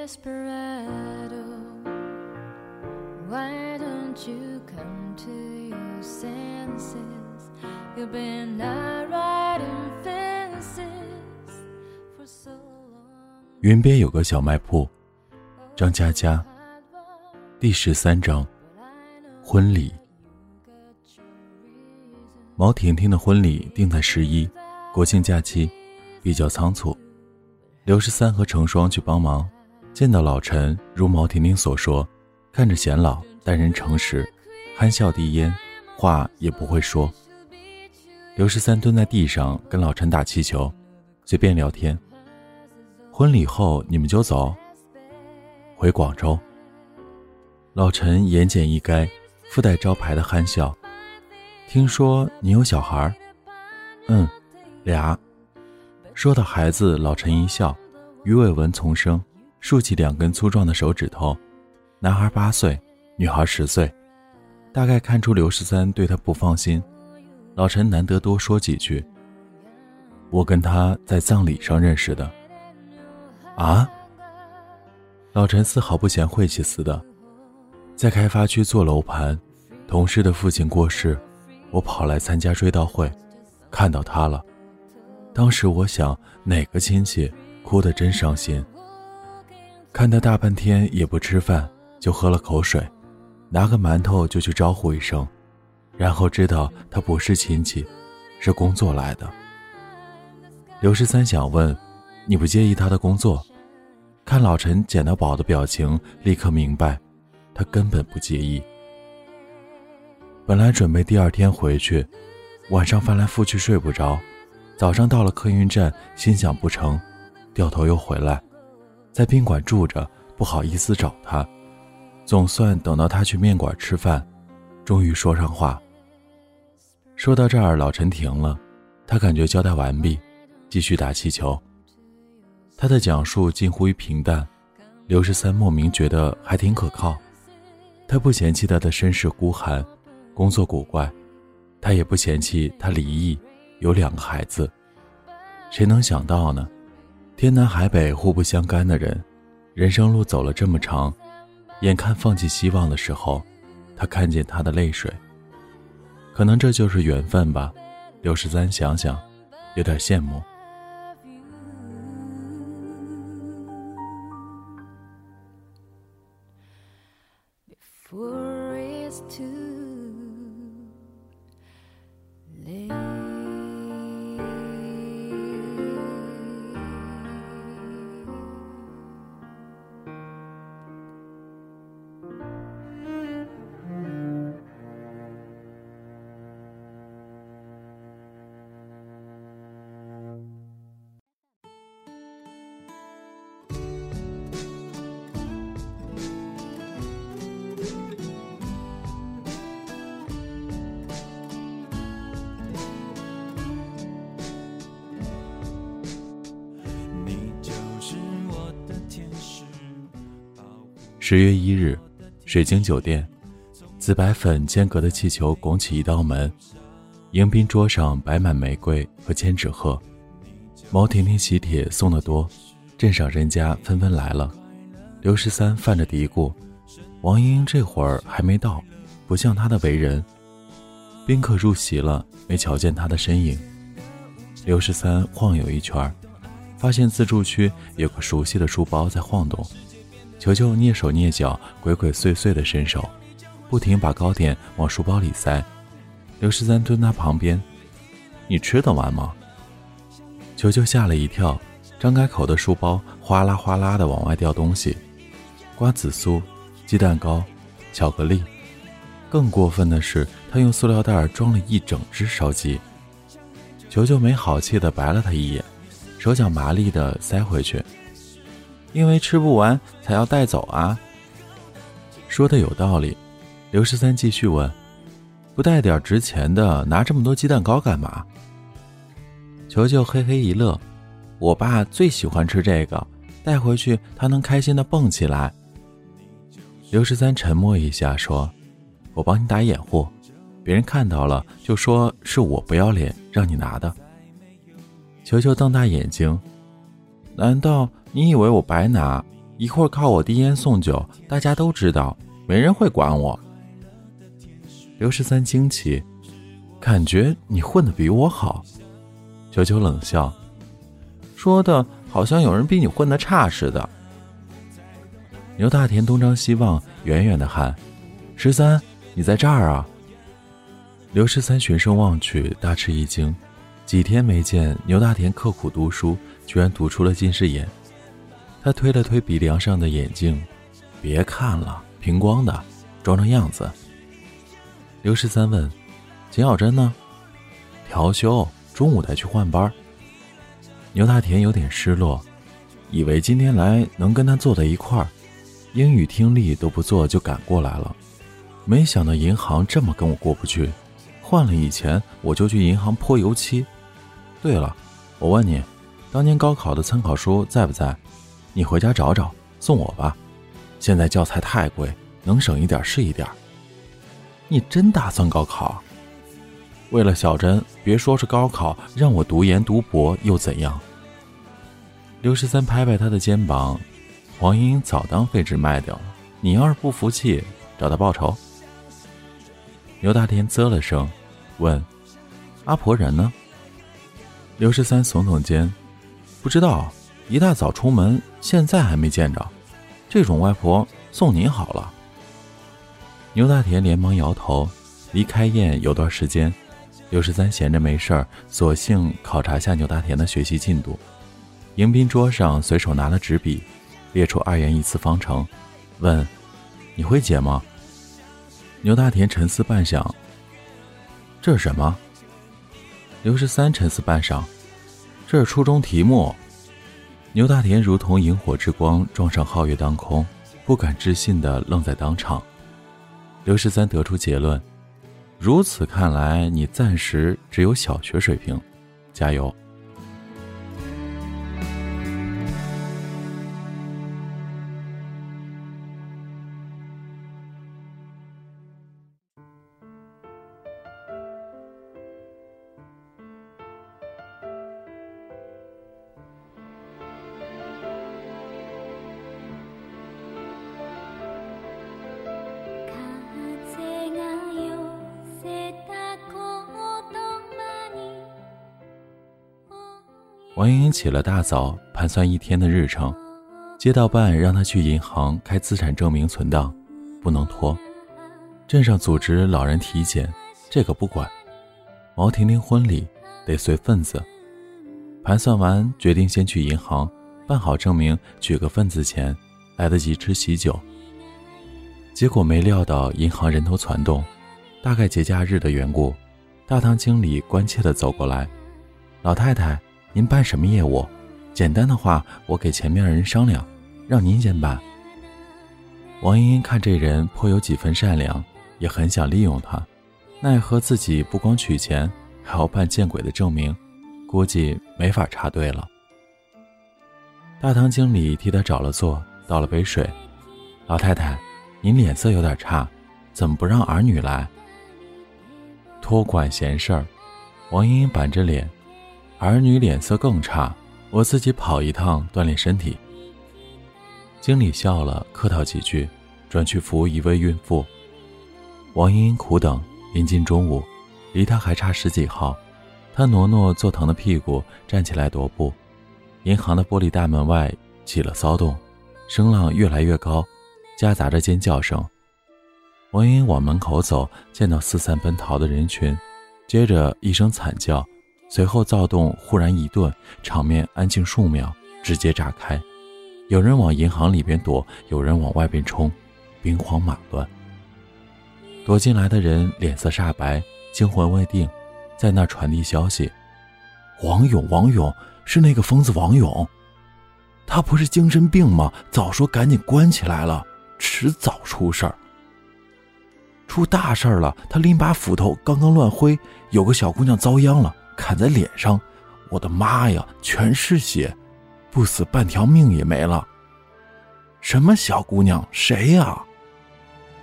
Desperado, why don't you come to your senses? You've been riding fences for so long. 云边有个小卖铺，张嘉佳。第十三章，婚礼。毛婷婷的婚礼定在十一，国庆假期，比较仓促。刘十三和成双去帮忙，见到老陈，如毛婷婷所说，看着显老，待人诚实，憨笑递烟，话也不会说。刘十三蹲在地上跟老陈打气球，随便聊天。婚礼后你们就走，回广州。老陈言简意赅，附带招牌的憨笑。听说你有小孩？嗯，俩。说到孩子，老陈一笑，鱼尾纹丛生，竖起两根粗壮的手指头。男孩八岁，女孩十岁，大概看出刘十三对他不放心。老陈难得多说几句。我跟他在葬礼上认识的。啊？老陈丝毫不嫌晦气似的，在开发区做楼盘，同事的父亲过世。我跑来参加追悼会，看到他了。当时我想，哪个亲戚哭得真伤心。看他大半天也不吃饭，就喝了口水，拿个馒头就去招呼一声，然后知道他不是亲戚，是工作来的。刘十三想问，你不介意他的工作？看老陈捡到宝的表情，立刻明白，他根本不介意。本来准备第二天回去，晚上翻来覆去睡不着，早上到了客运站，心想不成，掉头又回来，在宾馆住着，不好意思找他，总算等到他去面馆吃饭，终于说上话。说到这儿，老陈停了，他感觉交代完毕，继续打气球。他的讲述近乎于平淡，刘十三莫名觉得还挺可靠，他不嫌弃他的身世孤寒。工作古怪，他也不嫌弃他离异，有两个孩子。谁能想到呢？天南海北互不相干的人，人生路走了这么长，眼看放弃希望的时候，他看见他的泪水。可能这就是缘分吧。刘十三想想，有点羡慕。十月一日，水晶酒店，紫白粉间隔的气球拱起一道门，迎宾桌上摆满玫瑰和千纸鹤。毛婷婷喜帖送的多，镇上人家纷纷来了。刘十三犯着嘀咕：王英英这会儿还没到，不像她的为人。宾客入席了，没瞧见她的身影。刘十三晃悠一圈，发现自助区有个熟悉的书包在晃动。球球蹑手蹑脚、鬼鬼祟祟地伸手，不停把糕点往书包里塞。刘十三蹲他旁边：“你吃得完吗？”球球吓了一跳，张开口的书包哗啦哗啦地往外掉东西：瓜子酥、鸡蛋糕、巧克力。更过分的是，他用塑料袋装了一整只烧鸡。球球没好气地白了他一眼，手脚麻利地塞回去。因为吃不完才要带走啊。说的有道理，刘十三继续问：“不带点值钱的，拿这么多鸡蛋糕干嘛？”球球嘿嘿一乐：“我爸最喜欢吃这个，带回去他能开心的蹦起来。”刘十三沉默一下说：“我帮你打掩护，别人看到了就说是我不要脸让你拿的。”球球瞪大眼睛。难道你以为我白拿？一会儿靠我递烟送酒，大家都知道，没人会管我。刘十三惊奇，感觉你混得比我好。九九冷笑，说的好像有人比你混得差似的。牛大田东张西望，远远的喊：“十三，你在这儿啊！”刘十三循声望去，大吃一惊。几天没见，牛大田刻苦读书，居然读出了近视眼。他推了推鼻梁上的眼镜，别看了，平光的，装装样子。刘十三问：“秦小珍呢？”调休，中午得去换班。牛大田有点失落，以为今天来能跟他坐在一块儿，英语听力都不做就赶过来了，没想到银行这么跟我过不去。换了以前，我就去银行泼油漆。对了，我问你，当年高考的参考书在不在？你回家找找，送我吧。现在教材太贵，能省一点是一点。你真打算高考？为了小珍，别说是高考，让我读研读博又怎样？刘十三拍拍他的肩膀，黄莺莺早当废纸卖掉了。你要是不服气，找他报仇。牛大天啧了声，问：“阿婆人呢？”刘十三耸耸肩，不知道，一大早出门，现在还没见着。这种外婆送您好了。牛大田连忙摇头。离开宴有段时间，刘十三闲着没事儿，索性考察下牛大田的学习进度。迎宾桌上随手拿了纸笔，列出二元一次方程，问：“你会解吗？”牛大田沉思半晌，这是什么？刘十三沉思半晌，这是初中题目。牛大田如同萤火之光撞上皓月当空，不敢置信地愣在当场。刘十三得出结论：如此看来，你暂时只有小学水平，加油。莹莹起了大早，盘算一天的日程。街道办让她去银行开资产证明存档，不能拖。镇上组织老人体检，这个不管。毛婷婷婚礼得随份子。盘算完，决定先去银行办好证明，取个份子钱，来得及吃喜酒。结果没料到银行人头攒动，大概节假日的缘故。大堂经理关切地走过来：“老太太。”您办什么业务？简单的话，我给前面的人商量，让您先办。王英英看这人颇有几分善良，也很想利用他，奈何自己不光取钱，还要办见鬼的证明，估计没法插队了。大堂经理替他找了座，倒了杯水。老太太，您脸色有点差，怎么不让儿女来？托管闲事儿。王英英板着脸。儿女脸色更差，我自己跑一趟锻炼身体。经理笑了，客套几句，转去服务一位孕妇。王英英苦等，临近中午，离她还差十几号。她挪挪坐疼的屁股，站起来踱步。银行的玻璃大门外起了骚动，声浪越来越高，夹杂着尖叫声。王英英往门口走，见到四散奔逃的人群，接着一声惨叫。随后躁动忽然一顿，场面安静数秒，直接炸开。有人往银行里边躲，有人往外边冲，兵荒马乱。躲进来的人脸色煞白，惊魂未定，在那传递消息：王勇，王勇是那个疯子王勇，他不是精神病吗？早说赶紧关起来了，迟早出事儿。出大事儿了！他拎把斧头，刚刚乱挥，有个小姑娘遭殃了。砍在脸上，我的妈呀，全是血，不死半条命也没了。什么小姑娘？谁呀？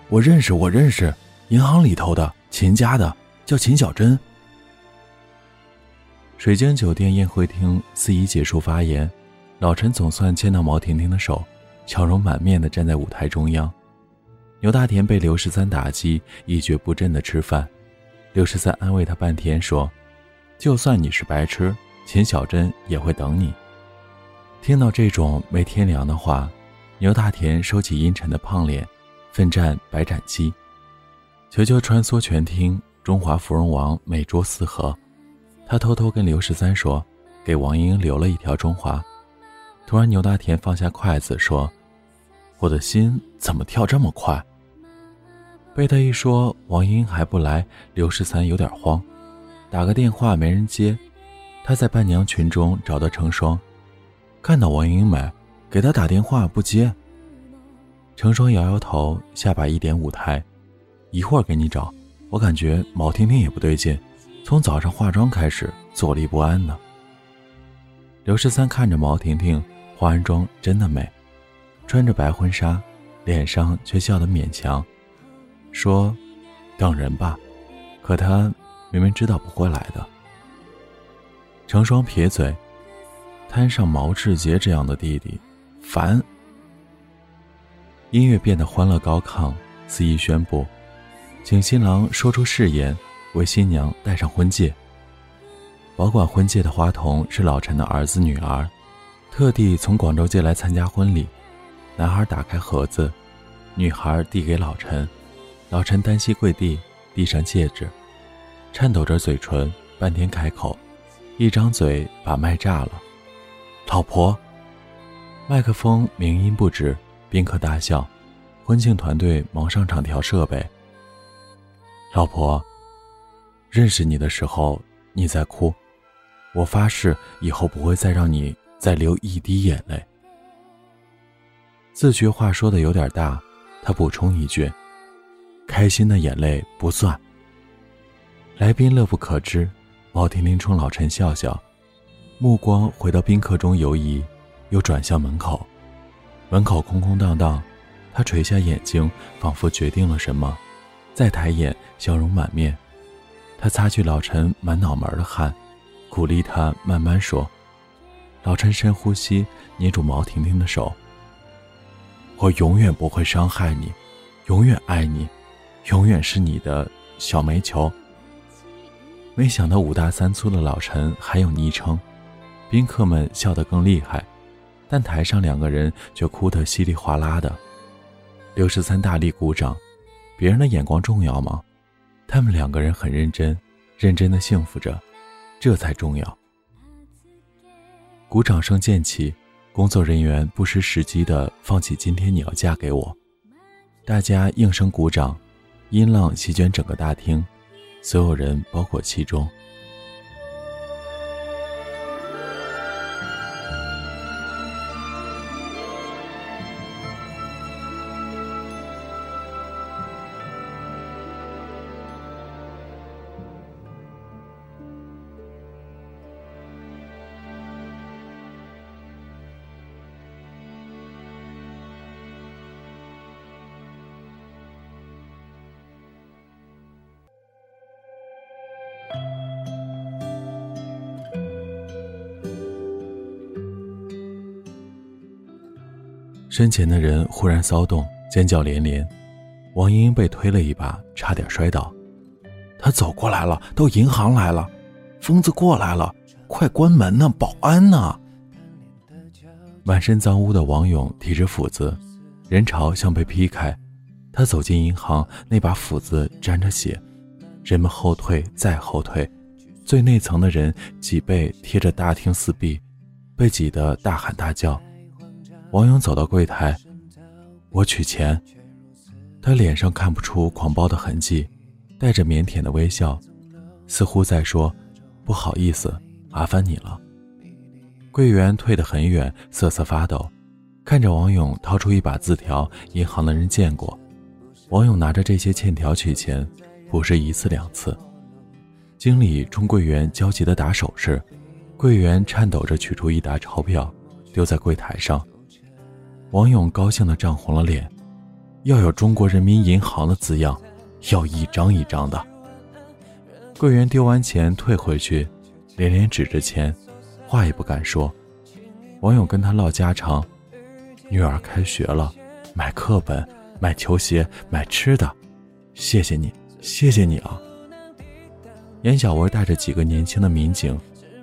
我认识，我认识，银行里头的秦家的，叫秦小珍。水晶酒店宴会厅，司仪结束发言，老陈总算牵到毛婷婷的手，笑容满面的站在舞台中央。牛大田被刘十三打击，一蹶不振的吃饭。刘十三安慰他半天，说：“就算你是白痴，秦小珍也会等你。”听到这种没天良的话，牛大田收起阴沉的胖脸，奋战白斩鸡。球球穿梭全厅，中华芙蓉王每桌四盒。他偷偷跟刘十三说，给王英留了一条中华。突然，牛大田放下筷子说：“我的心怎么跳这么快？”被他一说，王英还不来，刘十三有点慌，打个电话没人接。他在伴娘群中找到成双，看到王英没，给他打电话不接。成双摇摇头，下巴一点舞台。一会儿给你找，我感觉毛婷婷也不对劲，从早上化妆开始坐立不安呢。刘十三看着毛婷婷化完妆真的美，穿着白婚纱，脸上却笑得勉强，说：“等人吧。”可他明明知道不会来的。成双撇嘴，摊上毛志杰这样的弟弟，烦。音乐变得欢乐高亢，司仪宣布。请新郎说出誓言，为新娘戴上婚戒。保管婚戒的花童是老陈的儿子女儿，特地从广州借来参加婚礼。男孩打开盒子，女孩递给老陈，老陈单膝跪地，递上戒指，颤抖着嘴唇，半天开口，一张嘴把麦炸了。老婆，麦克风鸣音不止，宾客大笑，婚庆团队忙上场调设备。老婆，认识你的时候你在哭，我发誓以后不会再让你再流一滴眼泪。自觉话说的有点大，他补充一句：“开心的眼泪不算。”来宾乐不可支，毛婷婷冲老陈笑笑，目光回到宾客中游移，又转向门口。门口空空荡荡，他垂下眼睛，仿佛决定了什么。再抬眼，笑容满面。他擦去老陈满脑门的汗，鼓励他慢慢说。老陈深呼吸，捏住毛婷婷的手。我永远不会伤害你，永远爱你，永远是你的小煤球。没想到五大三粗的老陈还有昵称，宾客们笑得更厉害，但台上两个人却哭得稀里哗啦的。刘十三大力鼓掌。别人的眼光重要吗？他们两个人很认真，认真的幸福着，这才重要。鼓掌声渐起，工作人员不失时机的放起“今天你要嫁给我”，大家应声鼓掌，音浪席卷整个大厅，所有人包括其中。身前的人忽然骚动，尖叫连连。王英英被推了一把，差点摔倒。他走过来了，到银行来了，疯子过来了，快关门呢！保安呢？满身脏污的王勇提着斧子，人潮像被劈开。他走进银行，那把斧子沾着血，人们后退再后退，最内层的人脊背贴着大厅四壁，被挤得大喊大叫。王勇走到柜台，我取钱。他脸上看不出狂暴的痕迹，带着腼腆的微笑，似乎在说：“不好意思，麻烦你了。”柜员退得很远，瑟瑟发抖，看着王勇掏出一把字条。银行的人见过，王勇拿着这些欠条取钱，不是一次两次。经理冲柜员焦急地打手势，柜员颤抖着取出一沓钞票，丢在柜台上。王勇高兴的涨红了脸，要有中国人民银行的字样，要一张一张的。柜员丢完钱退回去，连连指着钱，话也不敢说。王勇跟他唠家常，女儿开学了，买课本，买球鞋，买吃的，谢谢你，谢谢你啊！严小文带着几个年轻的民警，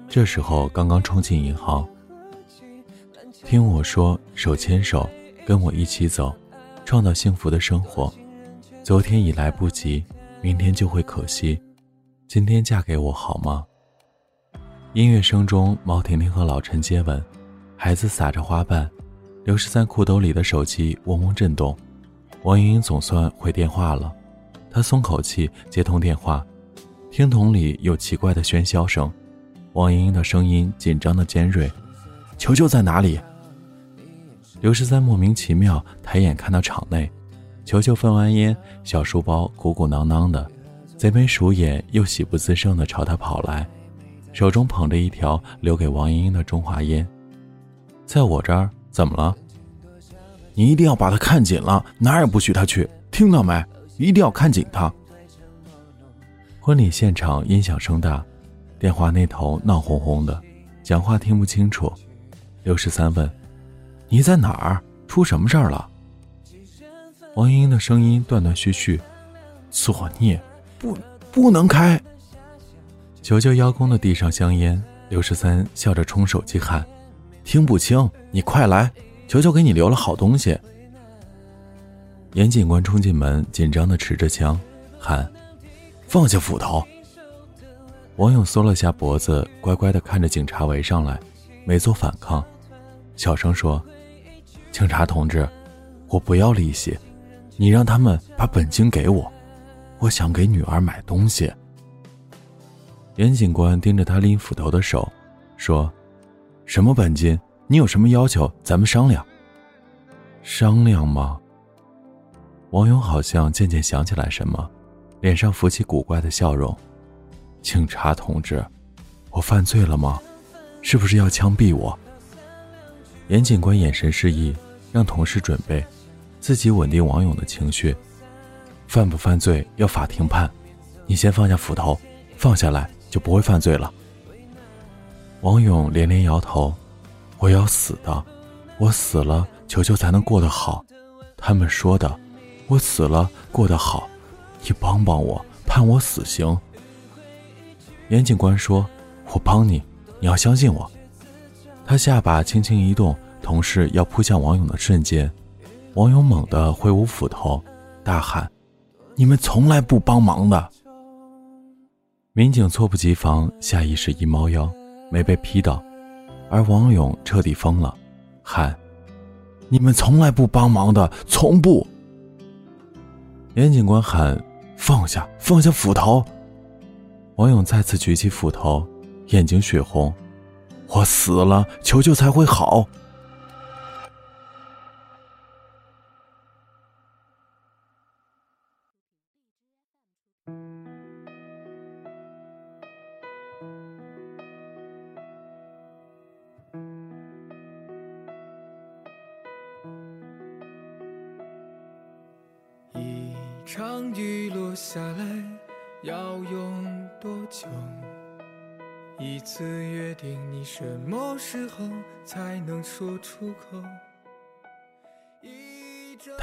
这时候刚刚冲进银行。听我说，手牵手，跟我一起走，创造幸福的生活。昨天已来不及，明天就会可惜。今天嫁给我好吗？音乐声中，毛婷婷和老陈接吻，孩子撒着花瓣。刘十三裤兜里的手机嗡嗡震动，王莹莹总算回电话了。她松口气接通电话，听筒里有奇怪的喧嚣声。王莹莹的声音紧张的尖锐：“球球在哪里？”刘十三莫名其妙抬眼看到场内，球球分完烟，小书包鼓鼓囊囊的，贼眉鼠眼又喜不自胜的朝他跑来，手中捧着一条留给王莹莹的中华烟。在我这儿怎么了？你一定要把他看紧了，哪儿也不许他去，听到没？一定要看紧他。婚礼现场音响声大，电话那头闹哄哄的，讲话听不清楚。刘十三问。你在哪儿？出什么事儿了？王莹莹的声音断断续续。作孽，不，不能开。球球邀功的递上香烟，刘十三笑着冲手机喊：“听不清，你快来，球球给你留了好东西。”严警官冲进门，紧张的持着枪，喊：“放下斧头！”王勇缩了下脖子，乖乖的看着警察围上来，没做反抗，小声说。警察同志，我不要利息，你让他们把本金给我，我想给女儿买东西。严警官盯着他拎斧头的手，说：“什么本金？你有什么要求？咱们商量。”商量吗？王勇好像渐渐想起来什么，脸上浮起古怪的笑容。警察同志，我犯罪了吗？是不是要枪毙我？严警官眼神示意。让同事准备，自己稳定王勇的情绪。犯不犯罪要法庭判，你先放下斧头，放下来就不会犯罪了。王勇连连摇头：“我要死的，我死了，球球才能过得好。他们说的，我死了过得好，你帮帮我，判我死刑。”严警官说：“我帮你，你要相信我。”他下巴轻轻一动。同事要扑向王勇的瞬间，王勇猛地挥舞斧头，大喊：“你们从来不帮忙的！”民警猝不及防，下意识一猫腰，没被劈到，而王勇彻底疯了，喊：“你们从来不帮忙的，从不！”严警官喊：“放下，放下斧头！”王勇再次举起斧头，眼睛血红：“我死了，球球才会好。”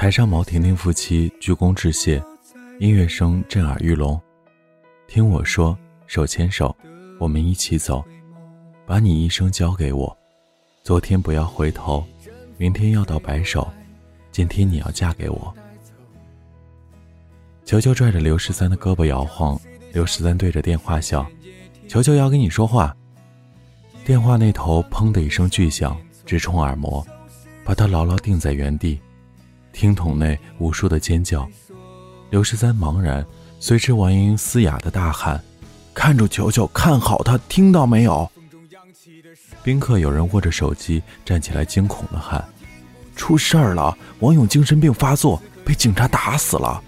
台上毛婷婷夫妻鞠躬致谢，音乐声震耳欲聋。听我说，手牵手，我们一起走，把你一生交给我。昨天不要回头，明天要到白首，今天你要嫁给我。球球拽着刘十三的胳膊摇晃，刘十三对着电话笑：“球球要跟你说话。”电话那头砰的一声巨响，直冲耳膜，把他牢牢定在原地。听筒内无数的尖叫，刘十三茫然，随之王莹嘶哑的大喊：“看住球球，看好他，听到没有？”宾客有人握着手机站起来，惊恐的喊：“出事儿了！王勇精神病发作，被警察打死了！”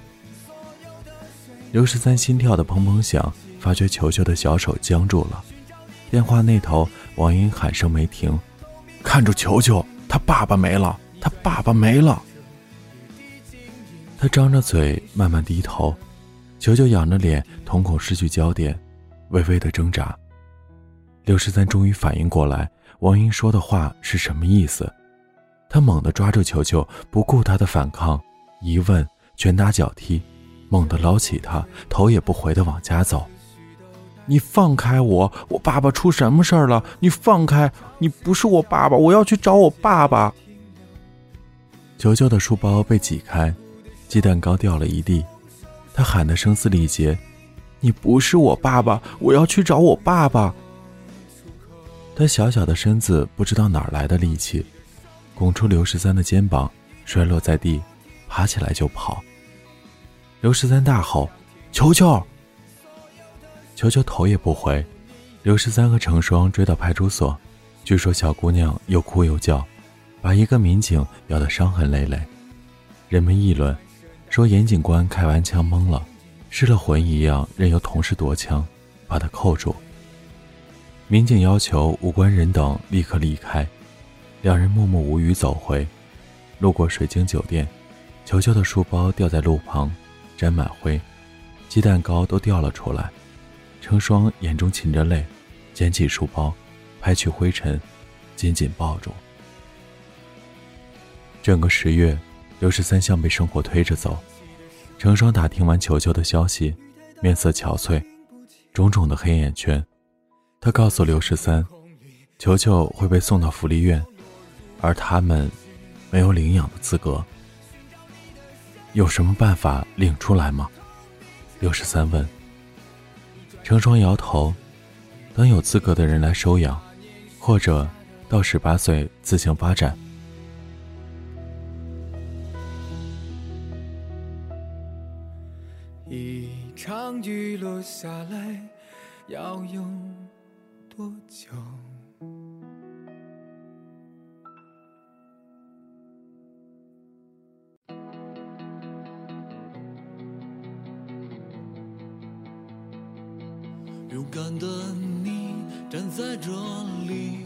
刘十三心跳的砰砰响，发觉球球的小手僵住了。电话那头，王英喊声没停：“看住球球，他爸爸没了，他爸爸没了。”他张着嘴，慢慢低头。球球仰着脸，瞳孔失去焦点，微微的挣扎。刘十三终于反应过来，王英说的话是什么意思？他猛地抓住球球，不顾他的反抗、疑问、拳打脚踢，猛地捞起他，头也不回地往家走。你放开我！我爸爸出什么事儿了？你放开！你不是我爸爸！我要去找我爸爸！球球的书包被挤开，鸡蛋糕掉了一地，他喊得声嘶力竭：“你不是我爸爸！我要去找我爸爸！”他小小的身子不知道哪来的力气，拱出刘十三的肩膀，摔落在地，爬起来就跑。刘十三大吼：“球球！”球球头也不回，刘十三和成双追到派出所，据说小姑娘又哭又叫，把一个民警咬得伤痕累累。人们议论，说严警官开完枪懵了，失了魂一样，任由同事夺枪，把他扣住。民警要求无关人等立刻离开，两人默默无语走回，路过水晶酒店，球球的书包掉在路旁，沾满灰，鸡蛋糕都掉了出来。成双眼中噙着泪，捡起书包，拍去灰尘，紧紧抱住。整个十月，刘十三像被生活推着走。成双打听完球球的消息，面色憔悴，肿肿的黑眼圈。他告诉刘十三，球球会被送到福利院，而他们没有领养的资格。有什么办法领出来吗？刘十三问。成双摇头，等有资格的人来收养，或者到十八岁自行发展。雨落下来，要用多久？勇敢的你站在这里，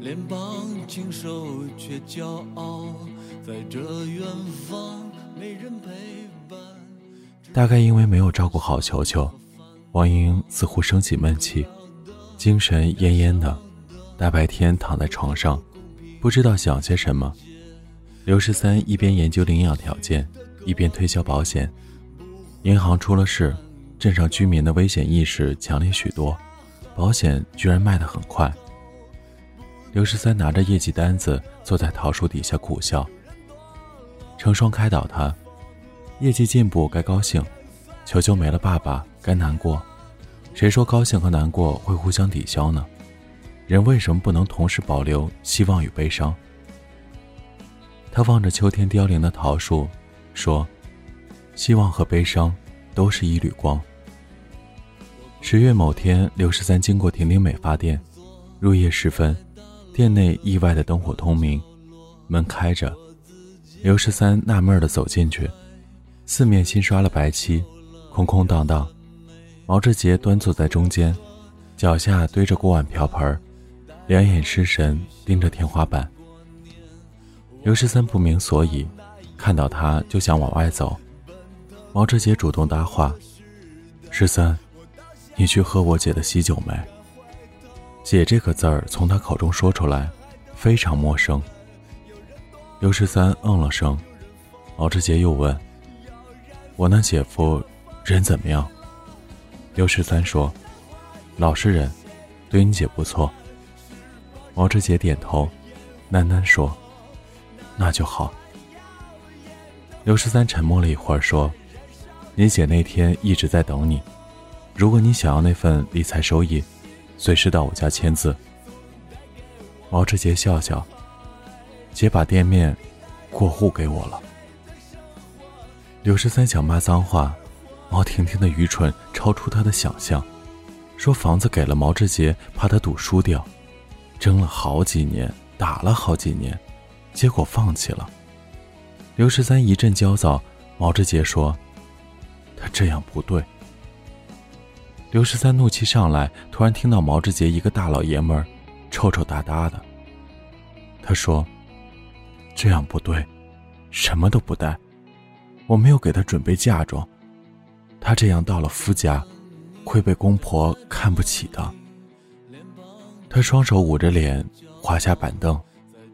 脸庞清瘦却骄傲，在这远方没人陪。大概因为没有照顾好球球，王莹似乎生起闷气，精神恹恹的，大白天躺在床上，不知道想些什么。刘十三一边研究领养条件，一边推销保险，银行出了事。镇上居民的危险意识强烈许多，保险居然卖得很快。刘十三拿着业绩单子坐在桃树底下苦笑。成双开导他：业绩进步该高兴，球球没了爸爸该难过。谁说高兴和难过会互相抵消呢？人为什么不能同时保留希望与悲伤？他望着秋天凋零的桃树，说：“希望和悲伤。”都是一缕光。十月某天，刘十三经过婷婷美发店，入夜时分，店内意外的灯火通明，门开着。刘十三纳闷的走进去，四面新刷了白漆，空空荡荡。毛志杰端坐在中间，脚下堆着锅碗瓢盆，两眼失神盯着天花板。刘十三不明所以，看到他就想往外走。毛志杰主动搭话：“十三，你去喝我姐的喜酒没？”“姐”这个字儿从他口中说出来，非常陌生。刘十三嗯了声，毛志杰又问：“我那姐夫人怎么样？”刘十三说：“老实人，对你姐不错。”毛志杰点头，喃喃说：“那就好。”刘十三沉默了一会儿，说。你姐那天一直在等你，如果你想要那份理财收益，随时到我家签字。毛志杰笑笑，姐把店面过户给我了。刘十三想骂脏话，毛婷婷的愚蠢超出他的想象，说房子给了毛志杰，怕他赌输掉，争了好几年，打了好几年，结果放弃了。刘十三一阵焦躁，毛志杰说。他这样不对。刘十三怒气上来，突然听到毛志杰一个大老爷们儿，抽抽搭搭的。他说：“这样不对，什么都不带。我没有给他准备嫁妆，他这样到了夫家，会被公婆看不起的。”他双手捂着脸，滑下板凳，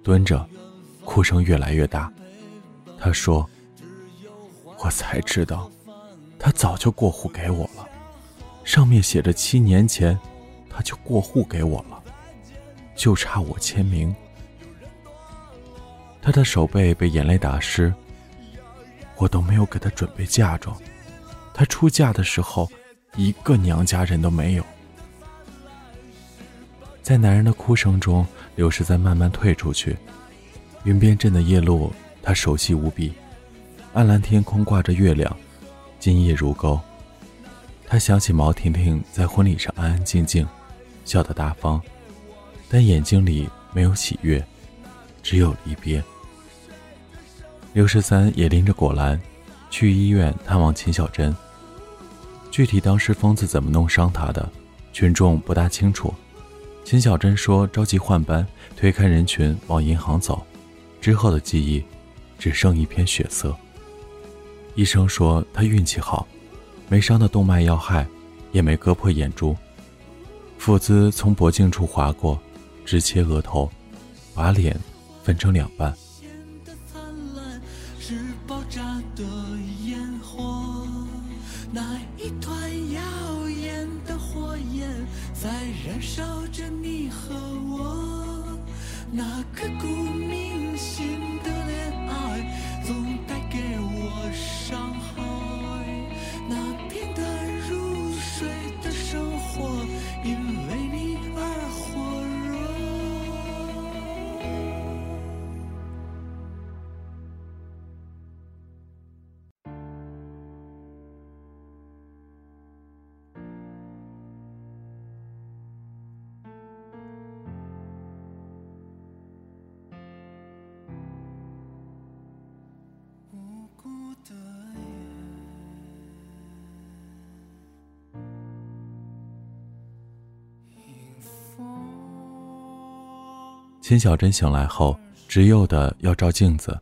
蹲着，哭声越来越大。他说：“我才知道，他早就过户给我了，上面写着七年前他就过户给我了，就差我签名。”他的手背被眼泪打湿。我都没有给他准备嫁妆，他出嫁的时候，一个娘家人都没有。在男人的哭声中，刘十三慢慢退出去。云边镇的夜路，他熟悉无比。暗蓝天空挂着月亮，今夜如钩。他想起毛婷婷在婚礼上安安静静，笑得大方，但眼睛里没有喜悦，只有离别。刘十三也拎着果篮，去医院探望秦小珍。具体当时疯子怎么弄伤她的，群众不大清楚。秦小珍说：“着急换班，推开人群往银行走。”之后的记忆，只剩一片血色。医生说她运气好，没伤到动脉要害，也没割破眼珠。斧子从脖颈处划过，直切额头，把脸分成两半。那个故秦小珍醒来后，执拗的要照镜子，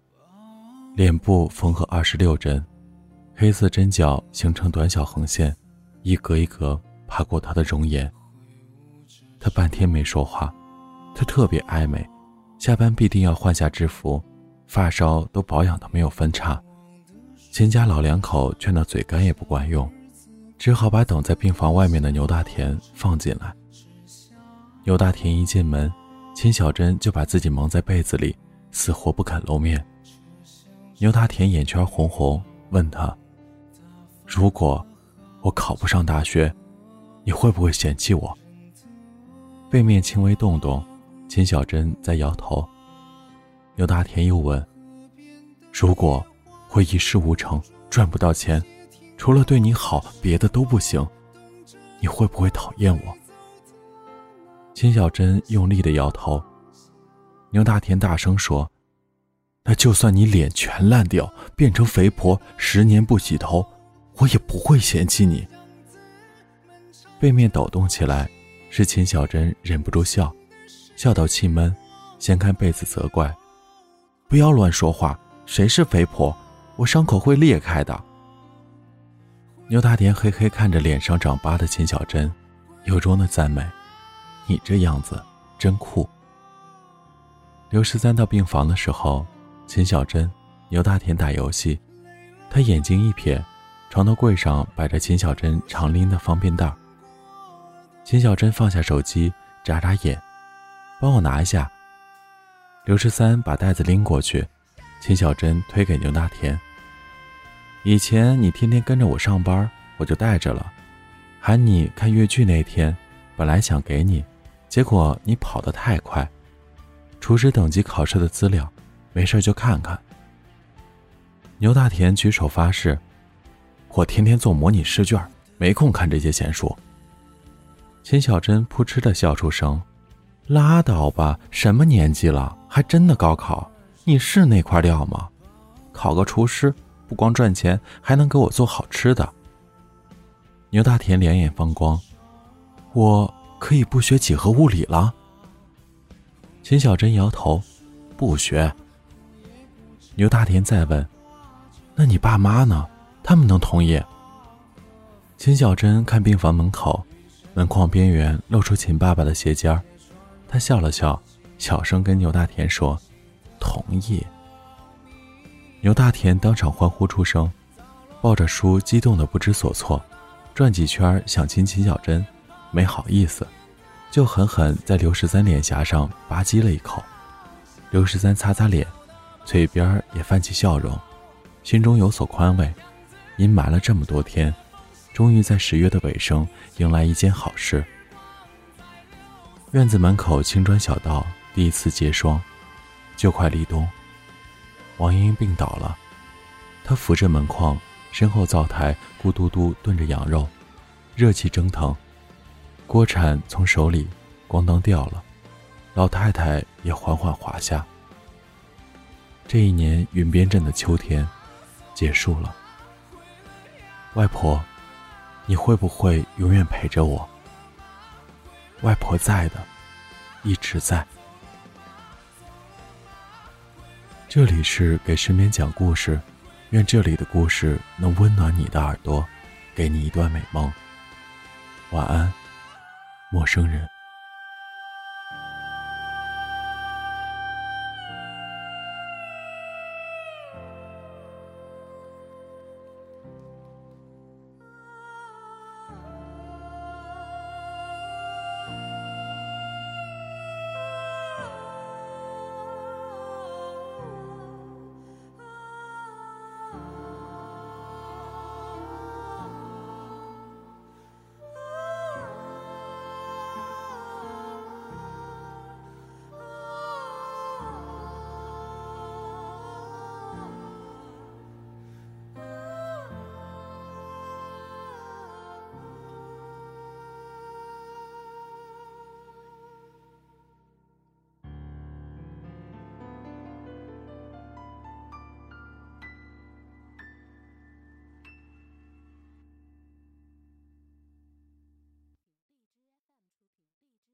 脸部缝合二十六针，黑色针脚形成短小横线，一格一格爬过她的容颜。她半天没说话，她特别爱美，下班必定要换下制服，发梢都保养的没有分叉。秦家老两口劝到嘴干也不管用，只好把等在病房外面的牛大田放进来。牛大田一进门。秦小珍就把自己蒙在被子里，死活不肯露面。牛大田眼圈红红，问他：“如果我考不上大学，你会不会嫌弃我？”背面轻微动动，秦小珍在摇头。牛大田又问：“如果我一事无成，赚不到钱，除了对你好，别的都不行，你会不会讨厌我？”秦小珍用力的摇头。牛大田大声说：“那就算你脸全烂掉，变成肥婆，十年不洗头，我也不会嫌弃你。”背面抖动起来，是秦小珍忍不住笑，笑到气闷，掀开被子责怪：“不要乱说话，谁是肥婆？我伤口会裂开的。”牛大田嘿嘿看着脸上长疤的秦小珍，由衷的赞美。你这样子真酷。刘十三到病房的时候，秦小珍、牛大田打游戏，他眼睛一瞥，床头柜上摆着秦小珍常拎的方便袋。秦小珍放下手机，眨眨眼，帮我拿一下。刘十三把袋子拎过去，秦小珍推给牛大田。以前你天天跟着我上班，我就带着了。喊你看越剧那天，本来想给你。结果你跑得太快，厨师等级考试的资料，没事就看看。牛大田举手发誓：“我天天做模拟试卷，没空看这些闲书。”秦小珍扑哧的笑出声：“拉倒吧，什么年纪了，还真的高考？你是那块料吗？考个厨师，不光赚钱，还能给我做好吃的。”牛大田两眼放光：“我。”可以不学几何物理了？秦小珍摇头，不学。牛大田再问：“那你爸妈呢？他们能同意？”秦小珍看病房门口，门框边缘露出秦爸爸的鞋尖儿，他笑了笑，小声跟牛大田说：“同意。牛大田当场欢呼出声，抱着书激动的不知所措，转几圈想亲秦小珍，没好意思，就狠狠在刘十三脸颊上吧唧了一口。刘十三擦擦脸，嘴边也泛起笑容，心中有所宽慰，隐瞒了这么多天，终于在十月的尾声迎来一件好事。院子门口青砖小道第一次结霜，就快立冬。王英病倒了，她扶着门框，身后灶台咕嘟嘟炖着羊肉，热气蒸腾，锅铲从手里咣当掉了，老太太也缓缓滑下。这一年云边镇的秋天结束了。外婆，你会不会永远陪着我？外婆在的，一直在。这里是给失眠讲故事，愿这里的故事能温暖你的耳朵，给你一段美梦。晚安，陌生人。